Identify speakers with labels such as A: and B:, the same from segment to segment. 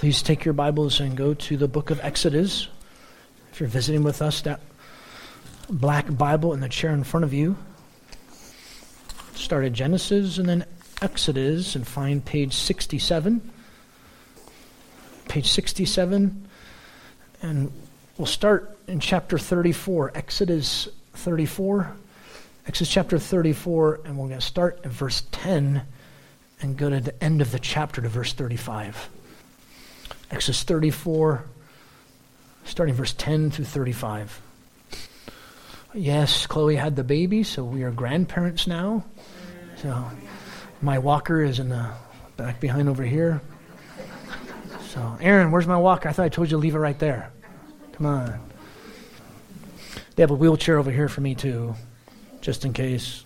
A: Please take your Bibles and go to the book of Exodus. If you're visiting with us, that black Bible in the chair in front of you. Start at Genesis and then Exodus and find page 67. Page 67. And we'll start in chapter 34, Exodus 34. Exodus chapter 34, and we're going to start at verse 10 and go to the end of the chapter to verse 35. Exodus 34, starting verse 10 through 35. Yes, Chloe had the baby, so we are grandparents now. So my walker is in the back behind over here. So, Aaron, where's my walker? I thought I told you to leave it right there. Come on. They have a wheelchair over here for me, too, just in case.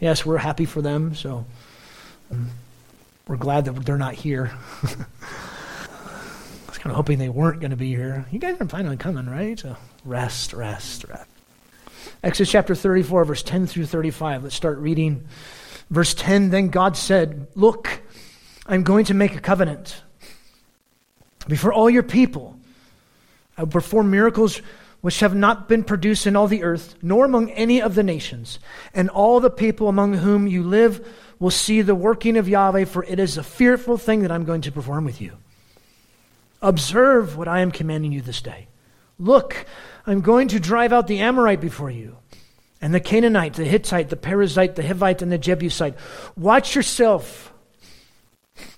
A: Yes, we're happy for them, so um, we're glad that they're not here. Kind of hoping they weren't going to be here. You guys are planning on coming, right? So rest, rest, rest. Exodus chapter 34, verse 10 through 35. Let's start reading. Verse 10 Then God said, Look, I'm going to make a covenant before all your people. I will perform miracles which have not been produced in all the earth, nor among any of the nations. And all the people among whom you live will see the working of Yahweh, for it is a fearful thing that I'm going to perform with you. Observe what I am commanding you this day. Look, I'm going to drive out the Amorite before you, and the Canaanite, the Hittite, the Perizzite, the Hivite, and the Jebusite. Watch yourself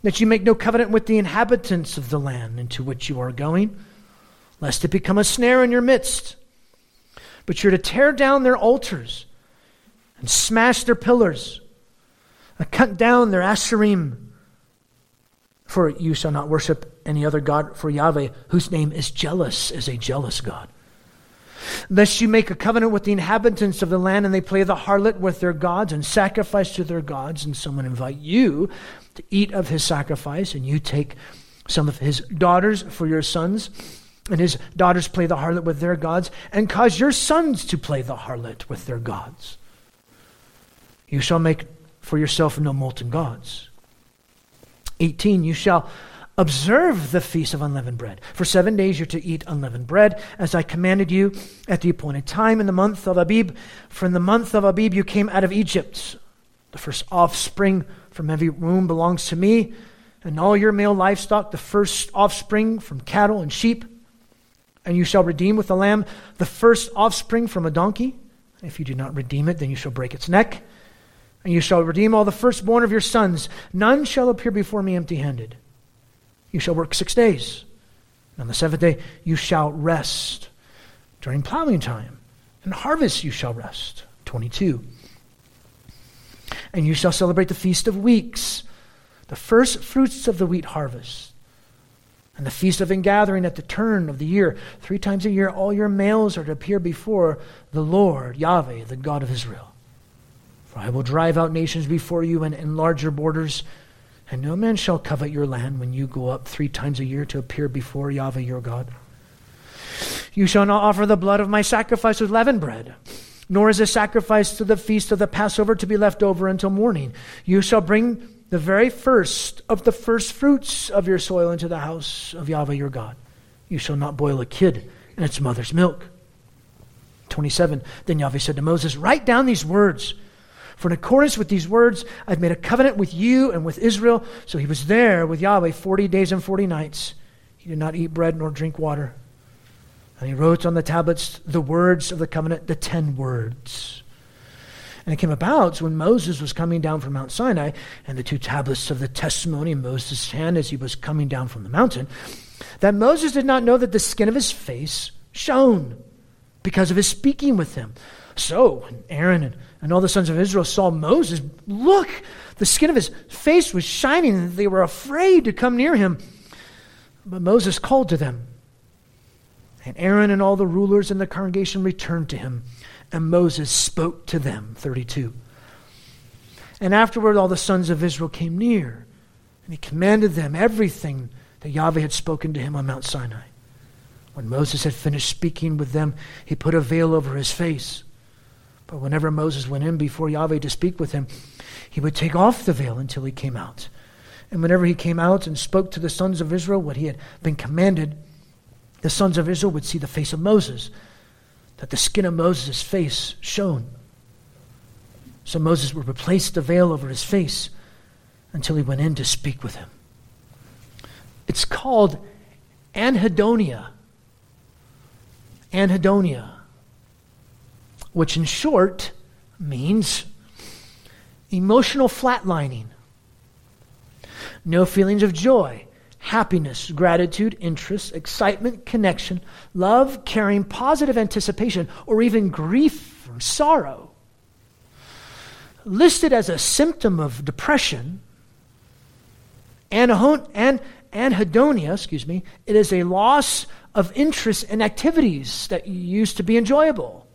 A: that you make no covenant with the inhabitants of the land into which you are going, lest it become a snare in your midst. But you're to tear down their altars and smash their pillars, and cut down their asherim. For you shall not worship any other God, for Yahweh, whose name is jealous, is a jealous God. Lest you make a covenant with the inhabitants of the land and they play the harlot with their gods and sacrifice to their gods, and someone invite you to eat of his sacrifice, and you take some of his daughters for your sons, and his daughters play the harlot with their gods, and cause your sons to play the harlot with their gods. You shall make for yourself no molten gods. 18. You shall Observe the feast of unleavened bread. For seven days you're to eat unleavened bread, as I commanded you at the appointed time in the month of Abib. For in the month of Abib you came out of Egypt. The first offspring from every womb belongs to me, and all your male livestock, the first offspring from cattle and sheep. And you shall redeem with the lamb the first offspring from a donkey. If you do not redeem it, then you shall break its neck. And you shall redeem all the firstborn of your sons. None shall appear before me empty handed. You shall work six days. And on the seventh day, you shall rest during plowing time. And harvest, you shall rest. 22. And you shall celebrate the Feast of Weeks, the first fruits of the wheat harvest. And the feast of ingathering at the turn of the year. Three times a year, all your males are to appear before the Lord, Yahweh, the God of Israel. For I will drive out nations before you and enlarge your borders and no man shall covet your land when you go up three times a year to appear before Yahweh your God. You shall not offer the blood of my sacrifice with leavened bread, nor is a sacrifice to the feast of the Passover to be left over until morning. You shall bring the very first of the first fruits of your soil into the house of Yahweh your God. You shall not boil a kid in its mother's milk. 27. Then Yahweh said to Moses, Write down these words for in accordance with these words, I've made a covenant with you and with Israel. So he was there with Yahweh 40 days and 40 nights. He did not eat bread nor drink water. And he wrote on the tablets the words of the covenant, the ten words. And it came about when Moses was coming down from Mount Sinai, and the two tablets of the testimony in Moses' hand as he was coming down from the mountain, that Moses did not know that the skin of his face shone because of his speaking with him. So when Aaron and and all the sons of Israel saw Moses. Look, the skin of his face was shining, and they were afraid to come near him. But Moses called to them. And Aaron and all the rulers in the congregation returned to him, and Moses spoke to them. 32. And afterward, all the sons of Israel came near, and he commanded them everything that Yahweh had spoken to him on Mount Sinai. When Moses had finished speaking with them, he put a veil over his face. But whenever Moses went in before Yahweh to speak with him, he would take off the veil until he came out. And whenever he came out and spoke to the sons of Israel what he had been commanded, the sons of Israel would see the face of Moses, that the skin of Moses' face shone. So Moses would replace the veil over his face until he went in to speak with him. It's called anhedonia. Anhedonia, which in short means emotional flatlining. No feelings of joy, happiness, gratitude, interest, excitement, connection, love, caring, positive anticipation, or even grief or sorrow. Listed as a symptom of depression, anhedonia, excuse me, it is a loss of interest in activities that used to be enjoyable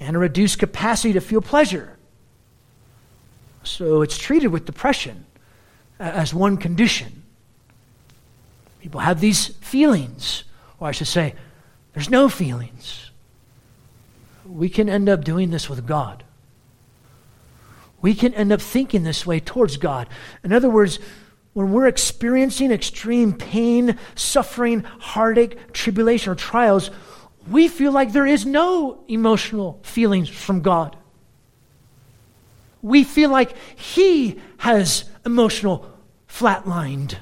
A: and a reduced capacity to feel pleasure. So it's treated with depression uh, as one condition. People have these feelings, or I should say, there's no feelings. We can end up doing this with God. We can end up thinking this way towards God. In other words, when we're experiencing extreme pain, suffering, heartache, tribulation, or trials, we feel like there is no emotional feelings from God. We feel like He has emotional flatlined.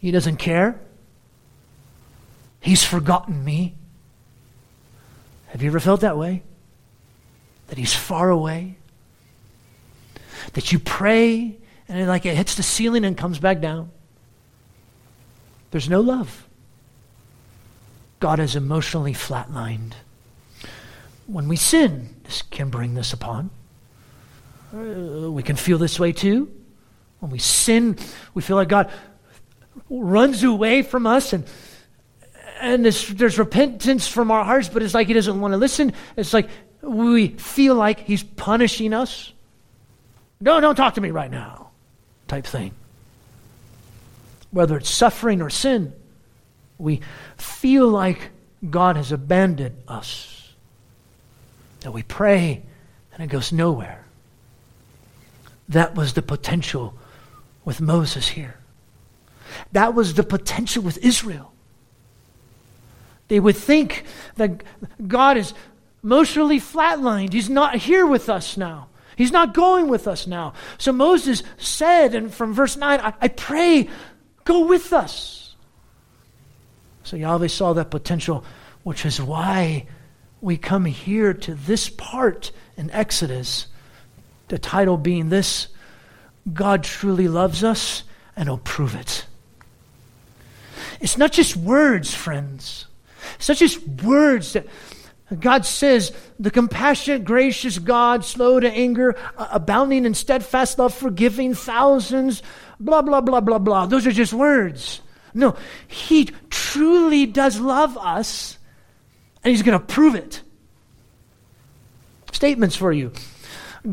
A: He doesn't care. He's forgotten me. Have you ever felt that way? That he's far away? That you pray and it like it hits the ceiling and comes back down? There's no love. God is emotionally flatlined. When we sin, this can bring this upon. Uh, we can feel this way too. When we sin, we feel like God runs away from us and and there's repentance from our hearts, but it's like he doesn't want to listen. It's like we feel like he's punishing us. No, don't talk to me right now, type thing. Whether it's suffering or sin, we feel like God has abandoned us. That we pray and it goes nowhere. That was the potential with Moses here. That was the potential with Israel. They would think that God is emotionally flatlined. He's not here with us now. He's not going with us now. So Moses said, and from verse 9, I, I pray, go with us. So Yahweh saw that potential, which is why we come here to this part in Exodus, the title being this God truly loves us, and He'll prove it. It's not just words, friends. It's not just words that God says, the compassionate, gracious God, slow to anger, uh, abounding in steadfast love, forgiving thousands, blah, blah, blah, blah, blah. Those are just words. No, He truly does love us, and He's going to prove it. Statements for you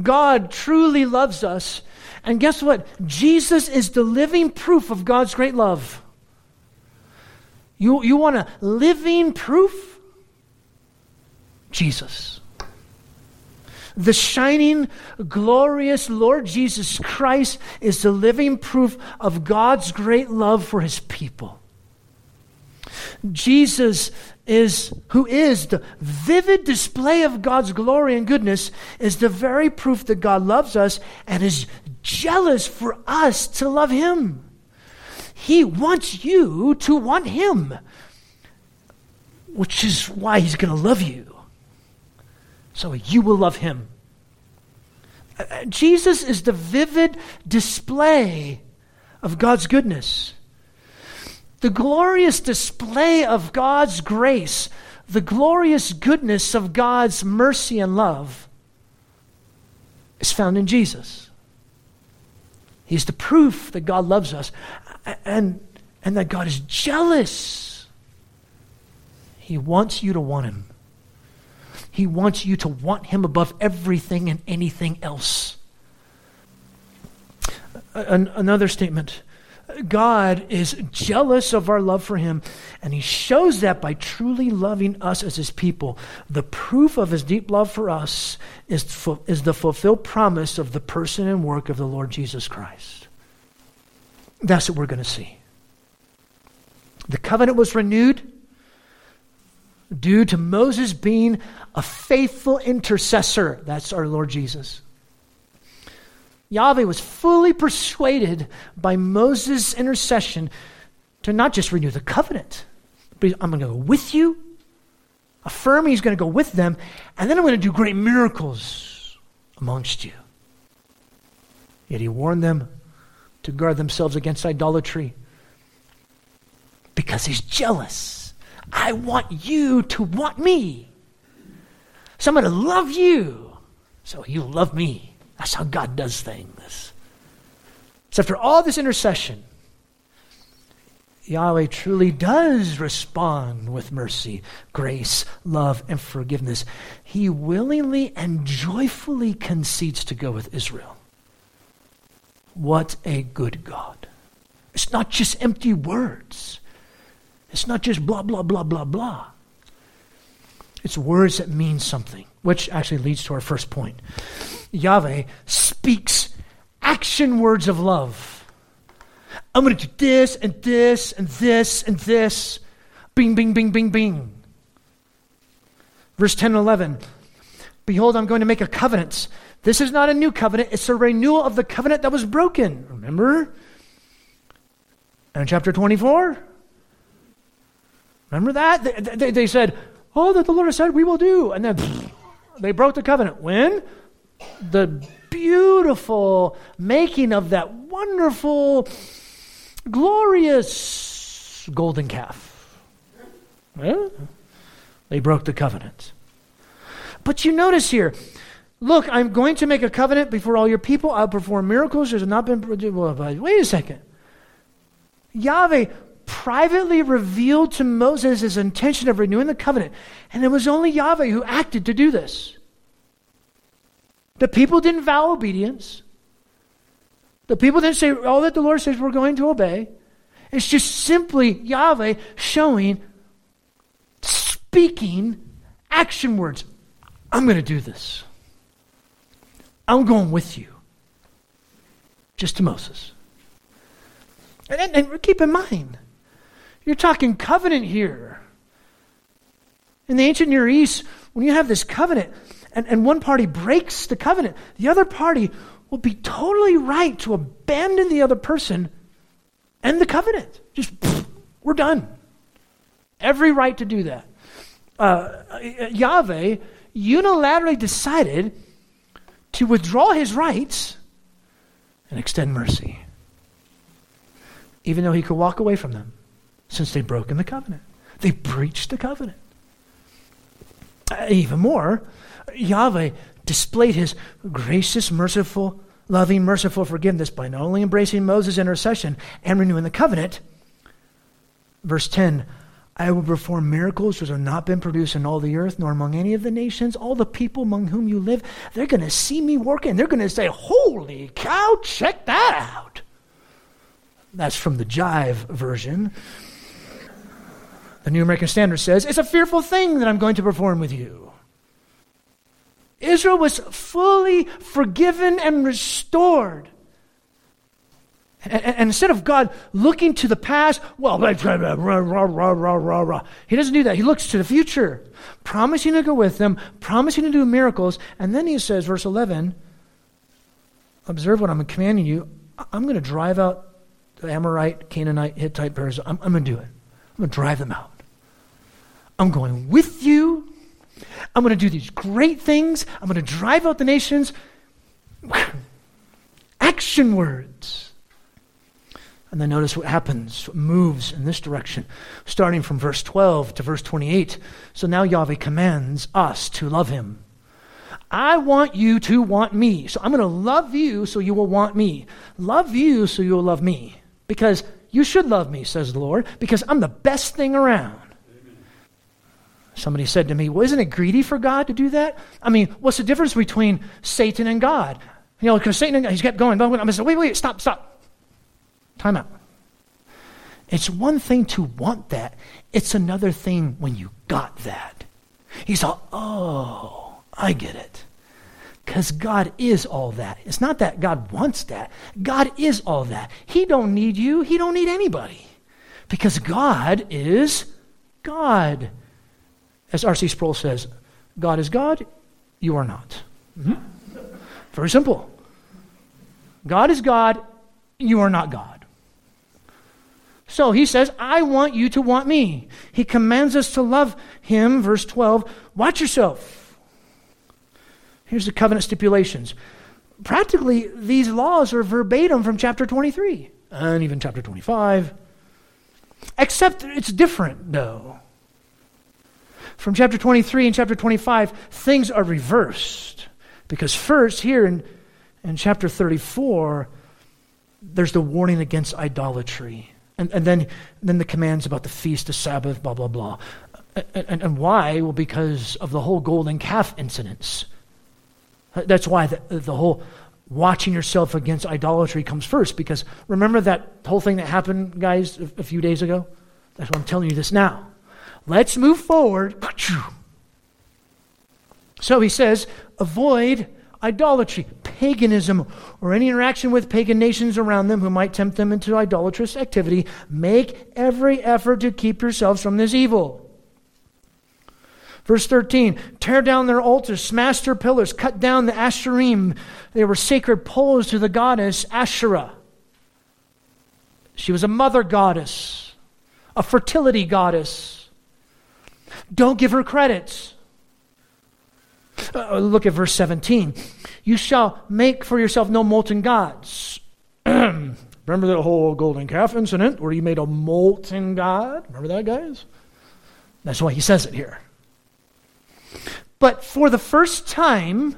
A: God truly loves us, and guess what? Jesus is the living proof of God's great love. You, you want a living proof? Jesus. The shining, glorious Lord Jesus Christ is the living proof of God's great love for his people. Jesus is who is the vivid display of God's glory and goodness is the very proof that God loves us and is jealous for us to love him. He wants you to want him, which is why he's going to love you. So you will love him. Uh, uh, Jesus is the vivid display of God's goodness, the glorious display of God's grace, the glorious goodness of God's mercy and love is found in Jesus. He's the proof that God loves us and, and that God is jealous. He wants you to want Him. He wants you to want Him above everything and anything else. An- another statement God is jealous of our love for Him, and He shows that by truly loving us as His people. The proof of His deep love for us is, is the fulfilled promise of the person and work of the Lord Jesus Christ. That's what we're going to see. The covenant was renewed due to Moses being a faithful intercessor. That's our Lord Jesus. Yahweh was fully persuaded by Moses' intercession to not just renew the covenant, but I'm going to go with you, affirm he's going to go with them, and then I'm going to do great miracles amongst you. Yet he warned them to guard themselves against idolatry because he's jealous. I want you to want me. So I'm going to love you so you love me. That's how God does things. So after all this intercession, Yahweh truly does respond with mercy, grace, love, and forgiveness. He willingly and joyfully concedes to go with Israel. What a good God. It's not just empty words. It's not just blah, blah, blah, blah, blah. It's words that mean something, which actually leads to our first point. Yahweh speaks action words of love. I'm going to do this and this and this and this. Bing, bing, bing, bing, bing. Verse 10 and 11. Behold, I'm going to make a covenant. This is not a new covenant, it's a renewal of the covenant that was broken. Remember? And chapter 24? Remember that? They, they, they said, Oh, that the Lord has said we will do. And then pfft, they broke the covenant. When? the beautiful making of that wonderful, glorious golden calf. They broke the covenant. But you notice here, look, I'm going to make a covenant before all your people. I'll perform miracles. There's not been. Wait a second. Yahweh privately revealed to Moses his intention of renewing the covenant, and it was only Yahweh who acted to do this. The people didn't vow obedience. The people didn't say all that the Lord says we're going to obey. It's just simply Yahweh showing, speaking action words. I'm going to do this. I'm going with you. Just to Moses. And, and, and keep in mind, you're talking covenant here. In the ancient Near East, when you have this covenant, and, and one party breaks the covenant, the other party will be totally right to abandon the other person and the covenant. Just, we're done. Every right to do that. Uh, Yahweh unilaterally decided to withdraw his rights and extend mercy, even though he could walk away from them since they'd broken the covenant. They breached the covenant. Uh, even more, Yahweh displayed his gracious, merciful, loving, merciful forgiveness by not only embracing Moses' intercession and renewing the covenant. Verse 10 I will perform miracles which have not been produced in all the earth, nor among any of the nations. All the people among whom you live, they're going to see me working. They're going to say, Holy cow, check that out. That's from the Jive version. The New American Standard says, It's a fearful thing that I'm going to perform with you. Israel was fully forgiven and restored. And, instead of God looking to the past, well, he doesn't do that. He looks to the future, promising to go with them, promising to do miracles. And then he says, verse 11, observe what I'm commanding you. I'm going to drive out the Amorite, Canaanite, Hittite, Perizzite. I'm, I'm going to do it. I'm going to drive them out. I'm going with you. I'm going to do these great things. I'm going to drive out the nations. Action words. And then notice what happens, what moves in this direction, starting from verse 12 to verse 28. So now Yahweh commands us to love him. I want you to want me. So I'm going to love you so you will want me. Love you so you will love me. Because you should love me, says the Lord, because I'm the best thing around. Somebody said to me, Well, isn't it greedy for God to do that? I mean, what's the difference between Satan and God? You know, because Satan, he's kept going. I'm going to say, Wait, wait, stop, stop. Time out. It's one thing to want that, it's another thing when you got that. He's all, oh, I get it. Because God is all that. It's not that God wants that. God is all that. He don't need you. He don't need anybody. Because God is God. As R.C. Sproul says, God is God, you are not. Mm-hmm. Very simple. God is God, you are not God. So he says, I want you to want me. He commands us to love him. Verse 12, watch yourself. Here's the covenant stipulations. Practically, these laws are verbatim from chapter 23 and even chapter 25. Except it's different, though. From chapter 23 and chapter 25, things are reversed. Because first, here in, in chapter 34, there's the warning against idolatry. And, and then, then the commands about the feast, the Sabbath, blah, blah, blah. And, and, and why? Well, because of the whole golden calf incidents. Uh, that's why the, the whole watching yourself against idolatry comes first. Because remember that whole thing that happened, guys, a, a few days ago? That's why I'm telling you this now. Let's move forward. So he says, avoid idolatry, paganism, or any interaction with pagan nations around them who might tempt them into idolatrous activity. Make every effort to keep yourselves from this evil. Verse 13 Tear down their altars, smash their pillars, cut down the Asherim. They were sacred poles to the goddess Asherah. She was a mother goddess, a fertility goddess. Don't give her credits. Uh, look at verse 17. You shall make for yourself no molten gods. Remember that whole golden calf incident where he made a molten god? Remember that, guys? That's why he says it here. But for the first time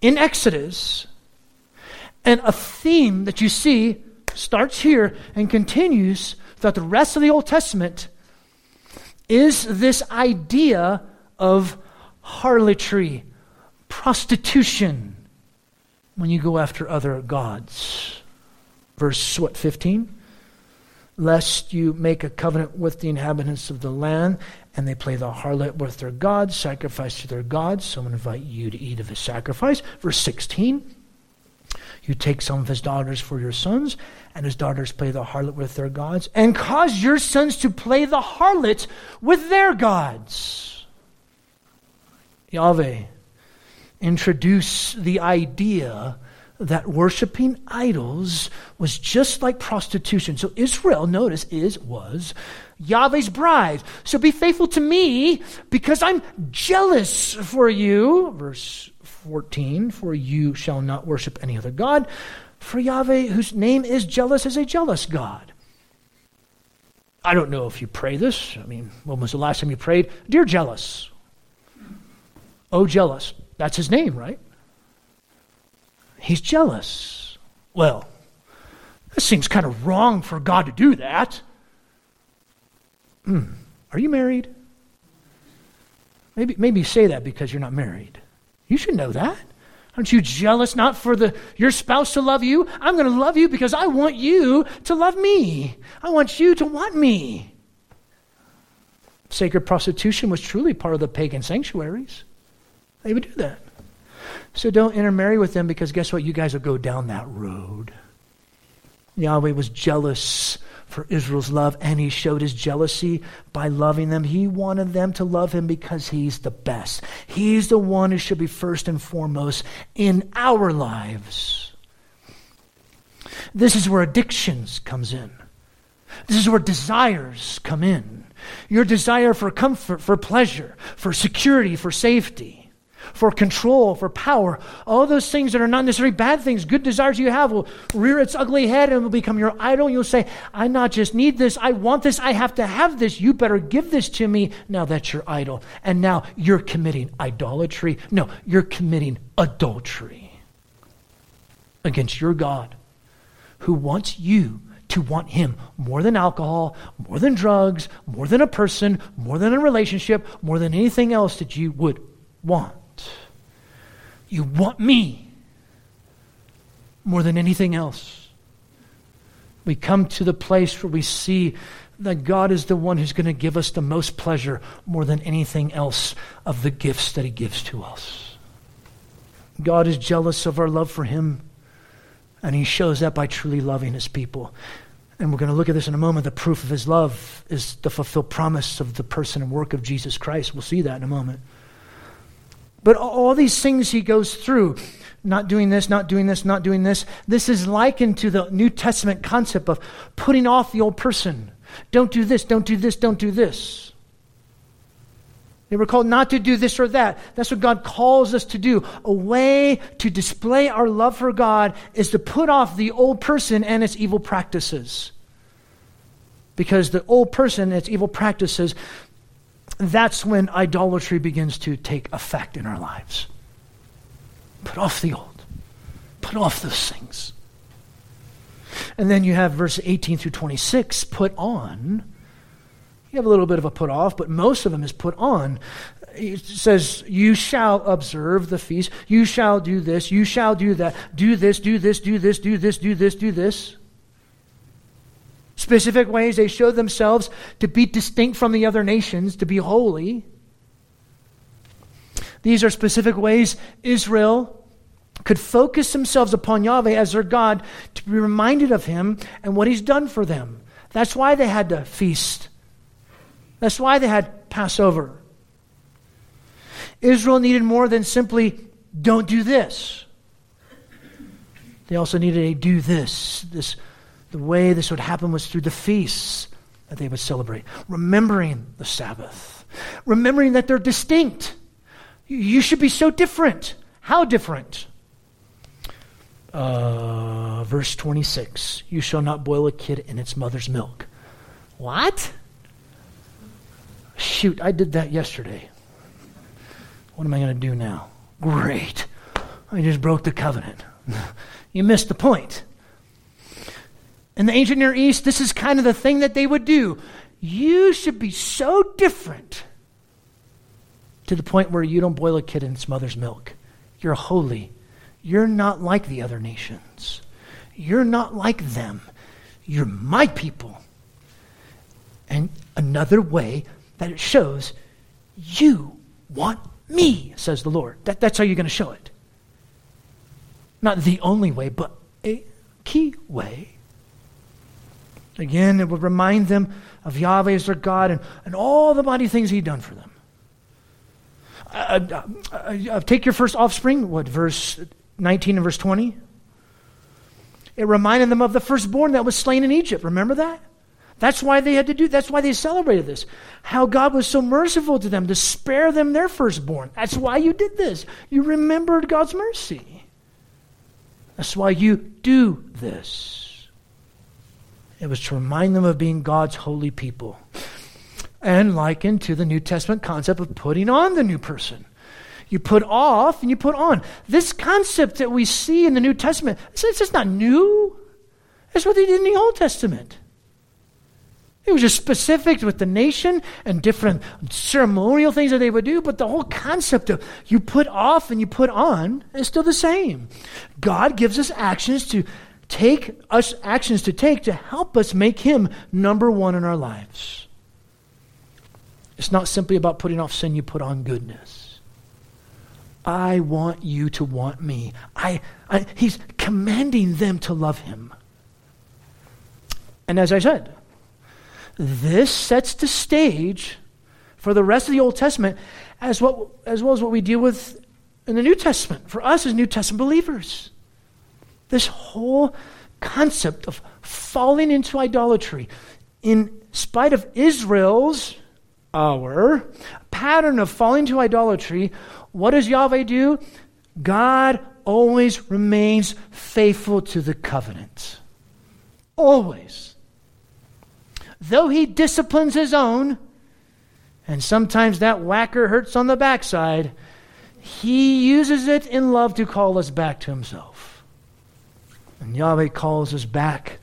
A: in Exodus, and a theme that you see starts here and continues throughout the rest of the Old Testament, is this idea of harlotry, prostitution, when you go after other gods. Verse what, 15? Lest you make a covenant with the inhabitants of the land, and they play the harlot with their gods, sacrifice to their gods. Someone invite you to eat of his sacrifice. Verse 16. You take some of his daughters for your sons, and his daughters play the harlot with their gods, and cause your sons to play the harlot with their gods. Yahweh introduce the idea that worshiping idols was just like prostitution. So Israel, notice, is was Yahweh's bride. So be faithful to me because I'm jealous for you. Verse 14, for you shall not worship any other God. For Yahweh, whose name is jealous, is a jealous God. I don't know if you pray this. I mean, when was the last time you prayed? Dear jealous, Oh, jealous. That's his name, right? He's jealous. Well, that seems kind of wrong for God to do that. Hmm. Are you married? Maybe, maybe say that because you're not married. You should know that. Aren't you jealous not for the, your spouse to love you? I'm going to love you because I want you to love me. I want you to want me. Sacred prostitution was truly part of the pagan sanctuaries. They would do that. So don't intermarry with them because guess what? You guys will go down that road. Yahweh was jealous for Israel's love, and he showed his jealousy by loving them. He wanted them to love him because he's the best. He's the one who should be first and foremost in our lives. This is where addictions comes in. This is where desires come in. Your desire for comfort, for pleasure, for security, for safety for control, for power. All those things that are not necessarily bad things, good desires you have will rear its ugly head and will become your idol. You'll say, I not just need this, I want this, I have to have this. You better give this to me. Now that's your idol. And now you're committing idolatry. No, you're committing adultery against your God who wants you to want Him more than alcohol, more than drugs, more than a person, more than a relationship, more than anything else that you would want. You want me more than anything else. we come to the place where we see that God is the one who's going to give us the most pleasure more than anything else of the gifts that He gives to us. God is jealous of our love for Him, and He shows that by truly loving His people. And we're going to look at this in a moment. The proof of His love is the fulfilled promise of the person and work of Jesus Christ. We'll see that in a moment. But all these things He goes through, not doing this, not doing this, not doing this, this is likened to the New Testament concept of putting off the old person don't do this, don't do this, don't do this. They were called not to do this or that. That's what God calls us to do. A way to display our love for God is to put off the old person and its evil practices. Because the old person its evil practices, that's when idolatry begins to take effect in our lives. Put off the old, put off those things. And then you have verse 18 through 26 put on. You have a little bit of a put off, but most of them is put on. It says, You shall observe the feast. You shall do this. You shall do that. Do this, do this, do this, do this, do this, do this. Specific ways they show themselves to be distinct from the other nations, to be holy. These are specific ways Israel could focus themselves upon Yahweh as their God to be reminded of Him and what He's done for them. That's why they had to feast. That's why they had Passover. Israel needed more than simply, don't do this. They also needed a do this. This the way this would happen was through the feasts that they would celebrate, remembering the Sabbath, remembering that they're distinct. You should be so different. How different? uh, verse 26 You shall not boil a kid in its mother's milk. What? Shoot, I did that yesterday. What am I going to do now? Great. I just broke the covenant. you missed the point. In the ancient Near East, this is kind of the thing that they would do. You should be so different to the point where you don't boil a kid in its mother's milk. You're holy you're not like the other nations. You're not like them. You're my people. And another way that it shows you want me, says the Lord. That, that's how you're going to show it. Not the only way, but a key way. Again, it would remind them of Yahweh as their God and, and all the mighty things He'd done for them. Uh, uh, uh, take your first offspring, what, verse 19 and verse 20. It reminded them of the firstborn that was slain in Egypt. Remember that? That's why they had to do that's why they celebrated this. How God was so merciful to them to spare them their firstborn. That's why you did this. You remembered God's mercy. That's why you do this. It was to remind them of being God's holy people. And likened to the New Testament concept of putting on the new person. You put off and you put on. This concept that we see in the New Testament, it's, just not new. It's what they did in the Old Testament. It was just specific with the nation and different ceremonial things that they would do, but the whole concept of you put off and you put on is still the same. God gives us actions to take us actions to take to help us make him number 1 in our lives. It's not simply about putting off sin, you put on goodness. I want you to want me. I, I, he's commanding them to love him. And as I said, this sets the stage for the rest of the Old Testament as, what, as well as what we deal with in the New Testament, for us as New Testament believers. This whole concept of falling into idolatry, in spite of Israel's, our pattern of falling to idolatry, what does Yahweh do? God always remains faithful to the covenant. Always. Though he disciplines his own, and sometimes that whacker hurts on the backside, he uses it in love to call us back to himself. And Yahweh calls us back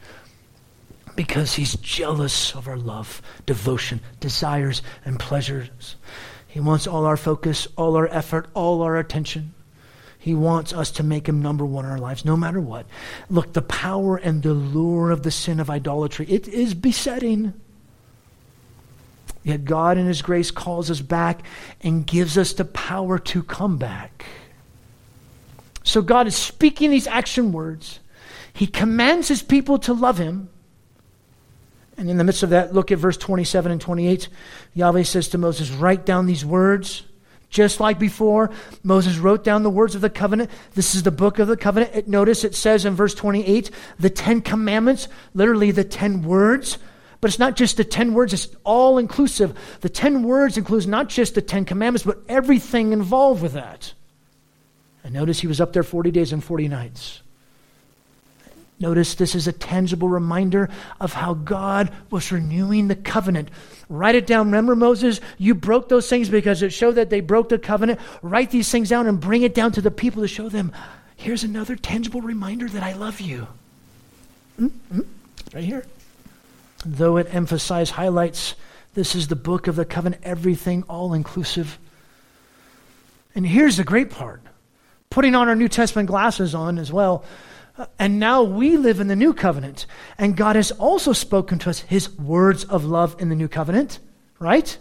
A: because he's jealous of our love, devotion, desires, and pleasures. He wants all our focus, all our effort, all our attention. He wants us to make him number one in our lives, no matter what. Look, the power and the lure of the sin of idolatry, it is besetting. Yet God, in His grace, calls us back and gives us the power to come back. So God is speaking these action words. He commands His people to love Him. And in the midst of that, look at verse 27 and 28. Yahweh says to Moses, Write down these words. Just like before, Moses wrote down the words of the covenant. This is the book of the covenant. It, notice it says in verse 28 the Ten Commandments, literally the ten words. But it's not just the 10 words, it's all inclusive. The 10 words includes not just the 10 commandments, but everything involved with that. And notice he was up there 40 days and 40 nights. Notice this is a tangible reminder of how God was renewing the covenant. Write it down. Remember, Moses, you broke those things because it showed that they broke the covenant. Write these things down and bring it down to the people to show them here's another tangible reminder that I love you. Mm-hmm. Right here though it emphasizes, highlights, this is the book of the covenant, everything all inclusive. And here's the great part putting on our New Testament glasses on as well. And now we live in the new covenant. And God has also spoken to us his words of love in the new covenant, right?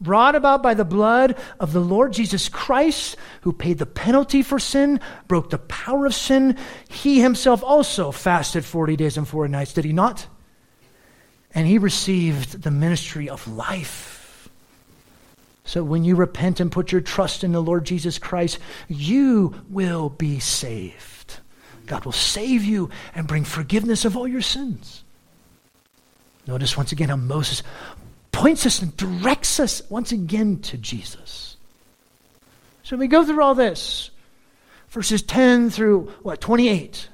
A: Brought about by the blood of the Lord Jesus Christ, who paid the penalty for sin, broke the power of sin. He himself also fasted 40 days and 40 nights, did he not? and he received the ministry of life. So when you repent and put your trust in the Lord Jesus Christ, you will be saved. God will save you and bring forgiveness of all your sins. Notice once again how Moses points us and directs us once again to Jesus. So we go through all this, verses 10 through what, 28.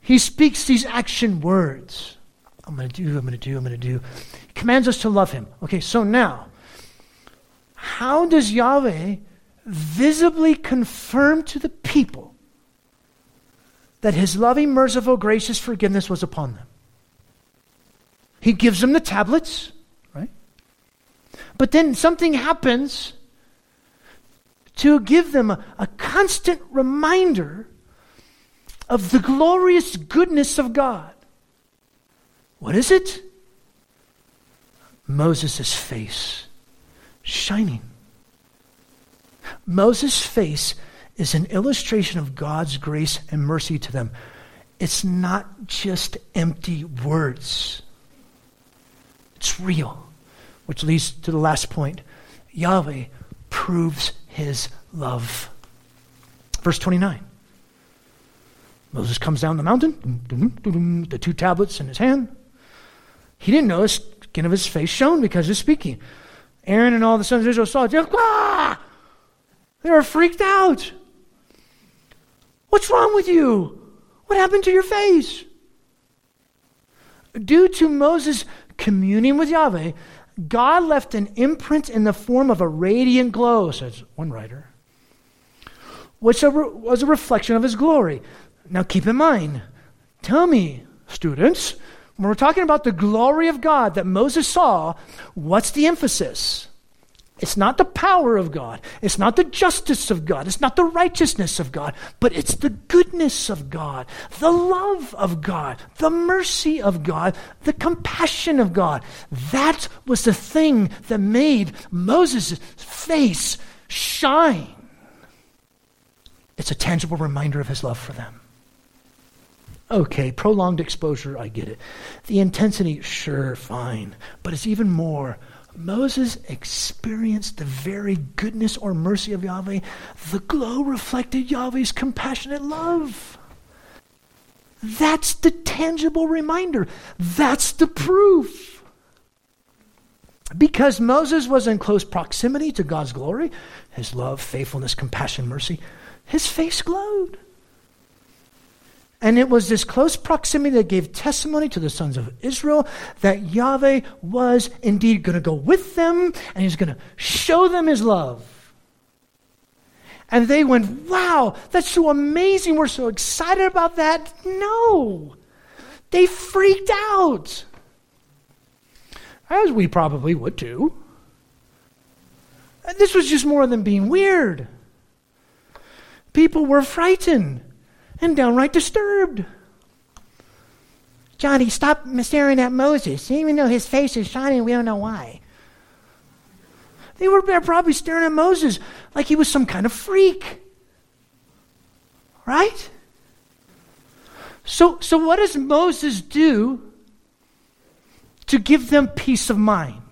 A: He speaks these action words. I'm going to do, I'm going to do, I'm going to do. He commands us to love him. Okay, so now, how does Yahweh visibly confirm to the people that his loving, merciful, gracious forgiveness was upon them? He gives them the tablets, right? But then something happens to give them a, a constant reminder of the glorious goodness of God. What is it? Moses' face shining. Moses' face is an illustration of God's grace and mercy to them. It's not just empty words, it's real. Which leads to the last point Yahweh proves his love. Verse 29. Moses comes down the mountain, the two tablets in his hand. He didn't know the skin of his face shone because he's speaking. Aaron and all the sons of Israel saw it. They, they were freaked out. What's wrong with you? What happened to your face? Due to Moses communing with Yahweh, God left an imprint in the form of a radiant glow, says one writer, which was a reflection of his glory. Now keep in mind, tell me, students, when we're talking about the glory of God that Moses saw, what's the emphasis? It's not the power of God. It's not the justice of God. It's not the righteousness of God, but it's the goodness of God, the love of God, the mercy of God, the compassion of God. That was the thing that made Moses' face shine. It's a tangible reminder of his love for them. Okay, prolonged exposure, I get it. The intensity, sure, fine. But it's even more. Moses experienced the very goodness or mercy of Yahweh. The glow reflected Yahweh's compassionate love. That's the tangible reminder. That's the proof. Because Moses was in close proximity to God's glory, his love, faithfulness, compassion, mercy, his face glowed. And it was this close proximity that gave testimony to the sons of Israel that Yahweh was indeed going to go with them and he's going to show them his love. And they went, wow, that's so amazing. We're so excited about that. No, they freaked out. As we probably would too. This was just more than being weird. people were frightened and downright disturbed. Johnny, stop staring at Moses. Even though his face is shining, we don't know why. They were probably staring at Moses like he was some kind of freak. Right? So, so what does Moses do to give them peace of mind?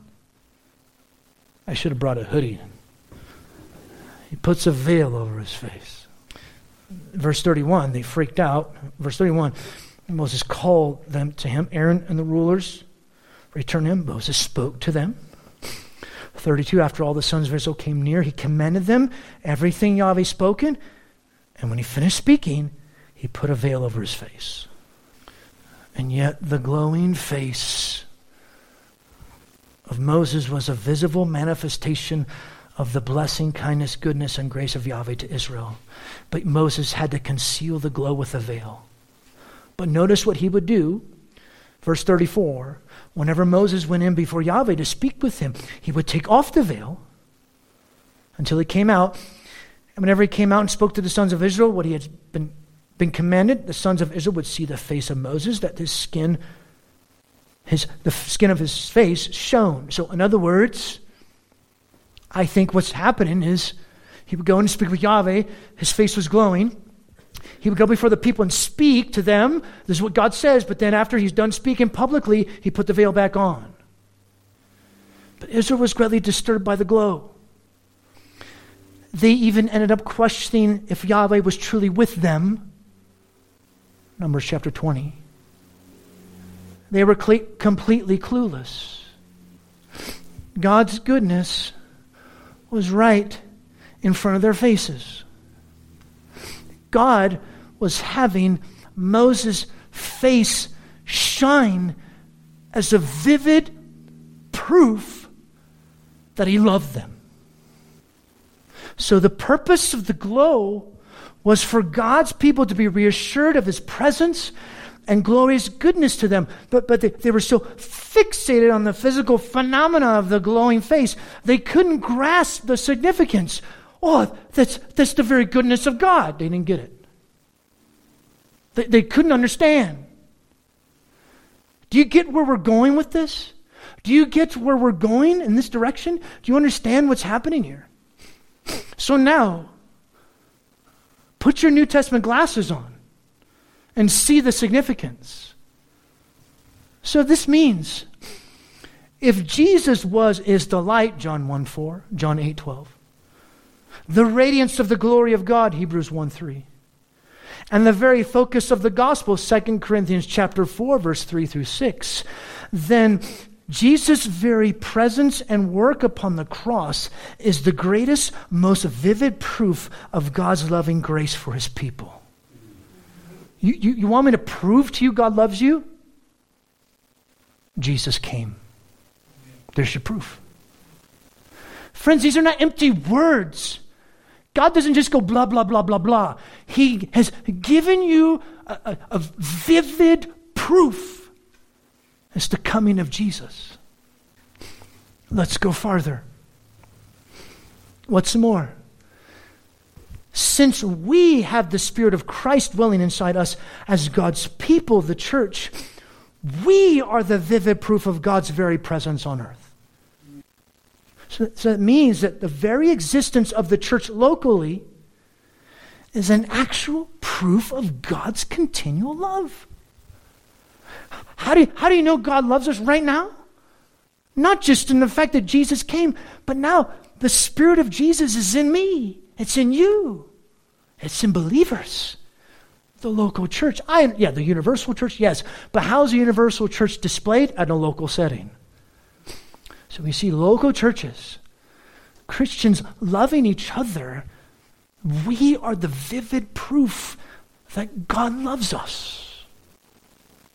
A: I should have brought a hoodie. He puts a veil over his face. Verse 31, they freaked out. Verse 31, Moses called them to him. Aaron and the rulers returned him. Moses spoke to them. 32, after all the sons of Israel came near, he commended them, everything Yahweh spoken. And when he finished speaking, he put a veil over his face. And yet the glowing face of Moses was a visible manifestation of the blessing, kindness, goodness, and grace of Yahweh to Israel. But Moses had to conceal the glow with a veil. But notice what he would do. Verse 34 whenever Moses went in before Yahweh to speak with him, he would take off the veil until he came out. And whenever he came out and spoke to the sons of Israel, what he had been, been commanded, the sons of Israel would see the face of Moses, that his skin, his, the skin of his face shone. So, in other words, I think what's happening is he would go and speak with Yahweh, his face was glowing. He would go before the people and speak to them. This is what God says, but then after he's done speaking publicly, he put the veil back on. But Israel was greatly disturbed by the glow. They even ended up questioning if Yahweh was truly with them. Numbers chapter 20. They were completely clueless. God's goodness was right in front of their faces. God was having Moses' face shine as a vivid proof that he loved them. So, the purpose of the glow was for God's people to be reassured of his presence and glorious goodness to them. But, but they, they were so fixated on the physical phenomena of the glowing face, they couldn't grasp the significance. Oh, that's, that's the very goodness of God. They didn't get it. They, they couldn't understand. Do you get where we're going with this? Do you get where we're going in this direction? Do you understand what's happening here? So now, put your New Testament glasses on and see the significance. So this means if Jesus was is the light, John 1 4, John 8 12, the radiance of the glory of God, Hebrews 1 3 and the very focus of the gospel 2 corinthians chapter 4 verse 3 through 6 then jesus very presence and work upon the cross is the greatest most vivid proof of god's loving grace for his people you, you, you want me to prove to you god loves you jesus came there's your proof friends these are not empty words God doesn't just go blah, blah, blah, blah, blah. He has given you a, a, a vivid proof as the coming of Jesus. Let's go farther. What's more? Since we have the Spirit of Christ dwelling inside us as God's people, the church, we are the vivid proof of God's very presence on earth. So, so it means that the very existence of the church locally is an actual proof of God's continual love. How do, you, how do you know God loves us right now? Not just in the fact that Jesus came, but now the Spirit of Jesus is in me. It's in you. It's in believers. The local church. I, yeah, the universal church, yes. But how's the universal church displayed? At a local setting. So we see local churches, Christians loving each other. We are the vivid proof that God loves us.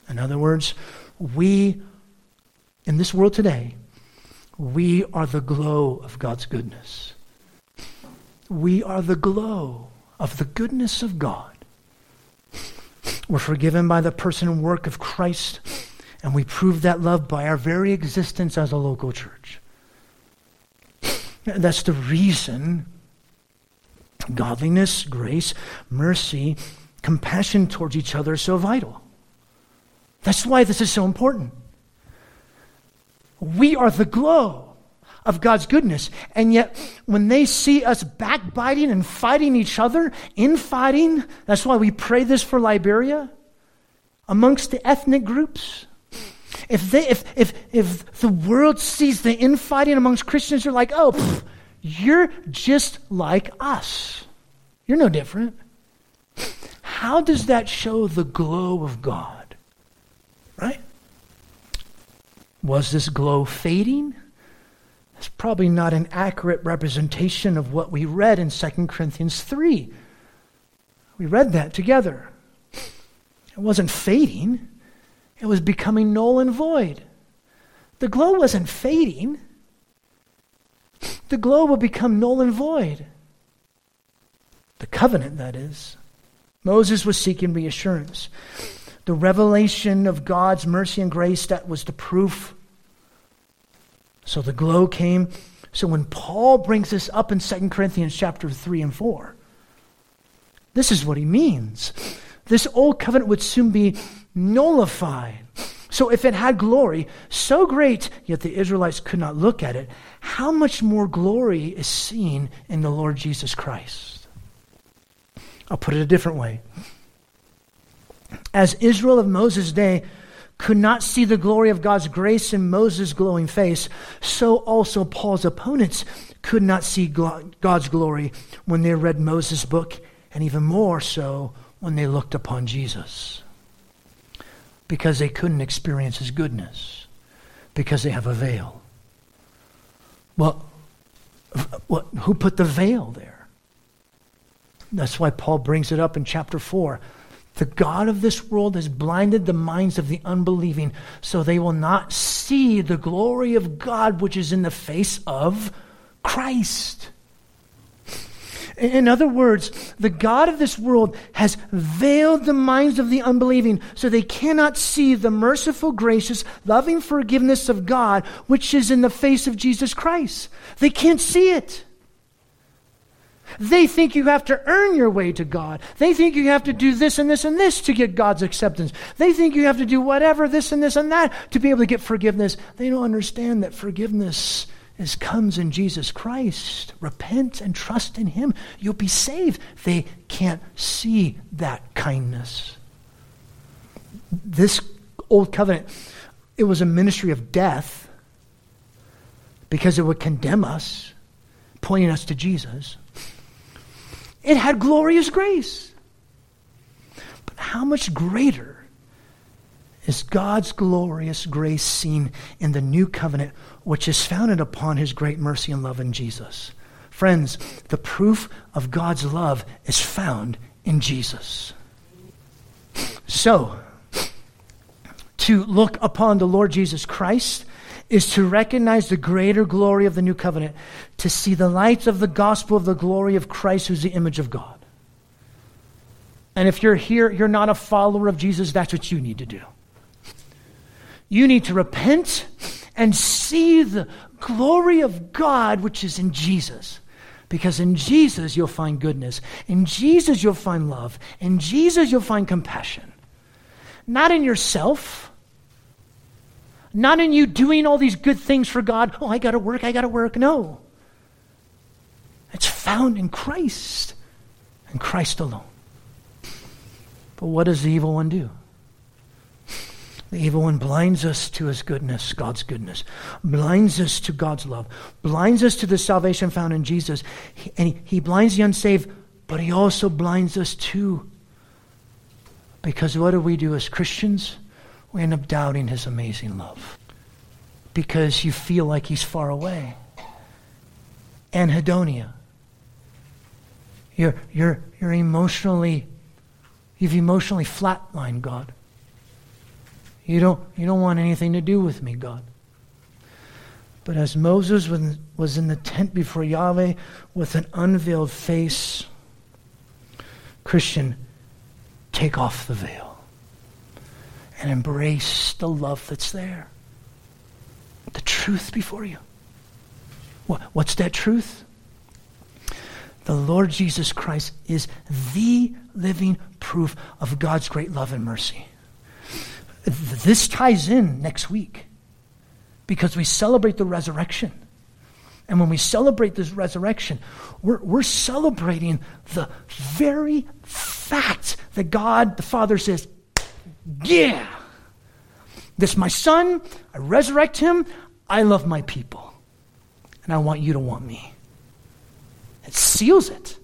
A: In other words, we, in this world today, we are the glow of God's goodness. We are the glow of the goodness of God. We're forgiven by the person and work of Christ and we prove that love by our very existence as a local church. That's the reason Godliness, grace, mercy, compassion towards each other is so vital. That's why this is so important. We are the glow of God's goodness. And yet, when they see us backbiting and fighting each other, infighting, that's why we pray this for Liberia, amongst the ethnic groups. If, they, if, if, if the world sees the infighting amongst Christians, you're like, oh, pff, you're just like us. You're no different. How does that show the glow of God? Right? Was this glow fading? It's probably not an accurate representation of what we read in 2 Corinthians 3. We read that together. It wasn't fading, it was becoming null and void. The glow wasn't fading, the glow will become null and void. The covenant, that is. Moses was seeking reassurance. The revelation of God's mercy and grace, that was the proof. So the glow came. So when Paul brings this up in 2 Corinthians chapter 3 and 4, this is what he means. This old covenant would soon be nullified. So if it had glory so great, yet the Israelites could not look at it, how much more glory is seen in the Lord Jesus Christ? I'll put it a different way. As Israel of Moses' day could not see the glory of God's grace in Moses' glowing face, so also Paul's opponents could not see God's glory when they read Moses' book, and even more so when they looked upon Jesus because they couldn't experience his goodness because they have a veil. Well, what, who put the veil there? That's why Paul brings it up in chapter 4. The God of this world has blinded the minds of the unbelieving so they will not see the glory of God which is in the face of Christ. In other words, the God of this world has veiled the minds of the unbelieving so they cannot see the merciful, gracious, loving forgiveness of God which is in the face of Jesus Christ. They can't see it. They think you have to earn your way to God. They think you have to do this and this and this to get God's acceptance. They think you have to do whatever, this and this and that to be able to get forgiveness. They don't understand that forgiveness is comes in Jesus Christ. Repent and trust in Him. You'll be saved. They can't see that kindness. This old covenant, it was a ministry of death because it would condemn us, pointing us to Jesus. It had glorious grace. But how much greater is God's glorious grace seen in the new covenant, which is founded upon his great mercy and love in Jesus. Friends, the proof of God's love is found in Jesus. So, to look upon the Lord Jesus Christ is to recognize the greater glory of the new covenant, to see the light of the gospel of the glory of Christ, who's the image of God. And if you're here, you're not a follower of Jesus, that's what you need to do. You need to repent and see the glory of God which is in Jesus. Because in Jesus you'll find goodness. In Jesus you'll find love. In Jesus you'll find compassion. Not in yourself. Not in you doing all these good things for God. Oh, I got to work, I got to work. No. It's found in Christ and Christ alone. But what does the evil one do? The evil one blinds us to his goodness, God's goodness, blinds us to God's love, blinds us to the salvation found in Jesus. He, and he, he blinds the unsaved, but he also blinds us too. Because what do we do as Christians? We end up doubting his amazing love because you feel like he's far away. Anhedonia. You're, you're, you're emotionally, you've emotionally flatlined God. You don't, you don't want anything to do with me, God. But as Moses was in the tent before Yahweh with an unveiled face, Christian, take off the veil and embrace the love that's there. The truth before you. What's that truth? The Lord Jesus Christ is the living proof of God's great love and mercy. This ties in next week because we celebrate the resurrection. And when we celebrate this resurrection, we're, we're celebrating the very fact that God the Father says, Yeah, this is my son, I resurrect him, I love my people, and I want you to want me. It seals it.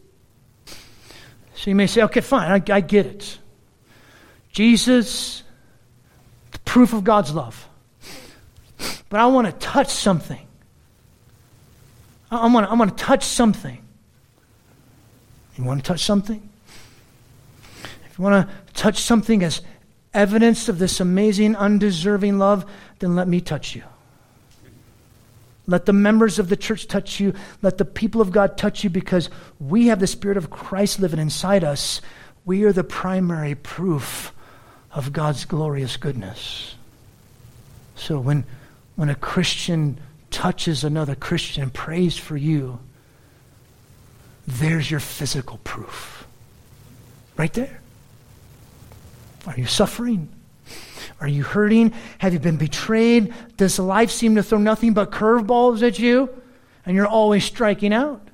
A: So you may say, okay, fine, I, I get it. Jesus, the proof of God's love. But I want to touch something. I want I want to touch something. You want to touch something? If you want to touch something as evidence of this amazing, undeserving love, then let me touch you. Let the members of the church touch you. Let the people of God touch you because we have the Spirit of Christ living inside us. We are the primary proof of God's glorious goodness. So when, when a Christian touches another Christian and prays for you, there's your physical proof. Right there. Are you suffering? Are you hurting? Have you been betrayed? Does life seem to throw nothing but curveballs at you and you're always striking out?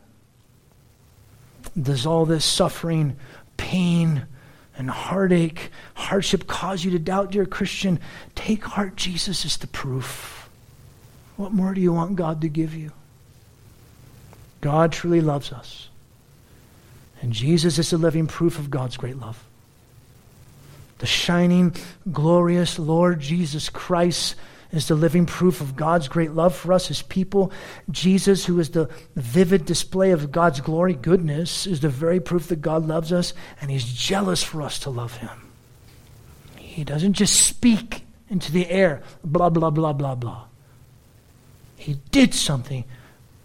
A: Does all this suffering, pain, and heartache, hardship cause you to doubt, dear Christian? Take heart, Jesus is the proof. What more do you want God to give you? God truly loves us. And Jesus is the living proof of God's great love the shining, glorious Lord Jesus Christ is the living proof of God's great love for us as people. Jesus, who is the vivid display of God's glory, goodness, is the very proof that God loves us, and He's jealous for us to love Him. He doesn't just speak into the air, blah, blah, blah, blah, blah. He did something.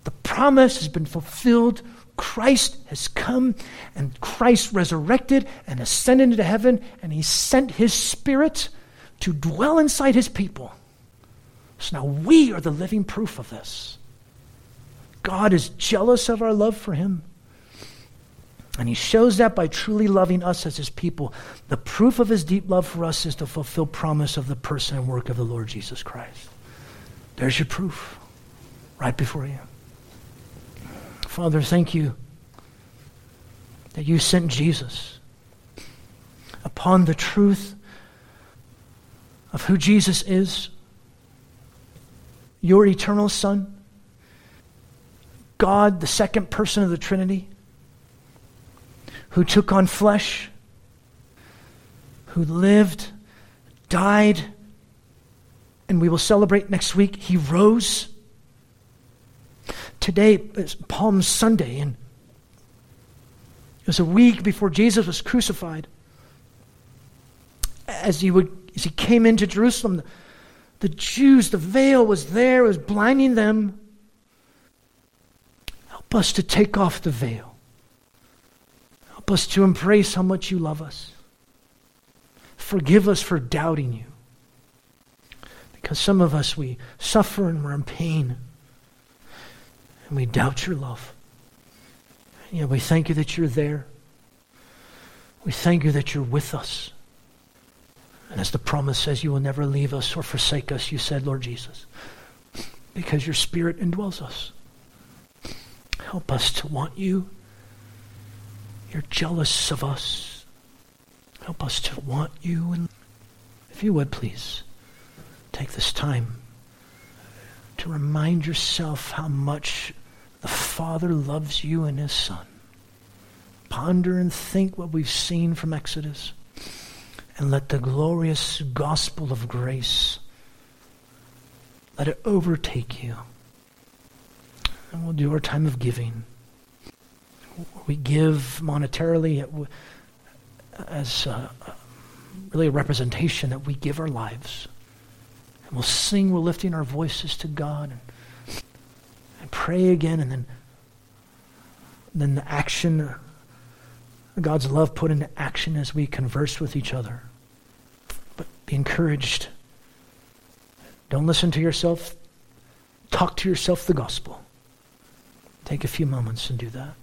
A: The promise has been fulfilled Christ has come and Christ resurrected and ascended into heaven, and he sent his spirit to dwell inside his people. So now we are the living proof of this. God is jealous of our love for him. And he shows that by truly loving us as his people. The proof of his deep love for us is to fulfill promise of the person and work of the Lord Jesus Christ. There's your proof right before you. Father, thank you that you sent Jesus upon the truth of who Jesus is, your eternal Son, God, the second person of the Trinity, who took on flesh, who lived, died, and we will celebrate next week. He rose today is Palm Sunday, and it was a week before Jesus was crucified. As he, would, as he came into Jerusalem, the, the Jews, the veil was there, it was blinding them. Help us to take off the veil. Help us to embrace how much you love us. Forgive us for doubting you. Because some of us, we suffer and we're in pain and we doubt your love. Know, we thank you that you're there. We thank you that you're with us. And as the promise says, you will never leave us or forsake us, you said, Lord Jesus, because your Spirit indwells us. Help us to want you. You're jealous of us. Help us to want you. And if you would, please, take this time to remind yourself how much the Father loves you and His Son. Ponder and think what we've seen from Exodus, and let the glorious gospel of grace let it overtake you. And we'll do our time of giving. We give monetarily as really a representation that we give our lives and we'll sing, we're lifting our voices to God and, and pray again, and then, then the action, God's love put into action as we converse with each other. But be encouraged. Don't listen to yourself. Talk to yourself the gospel. Take a few moments and do that.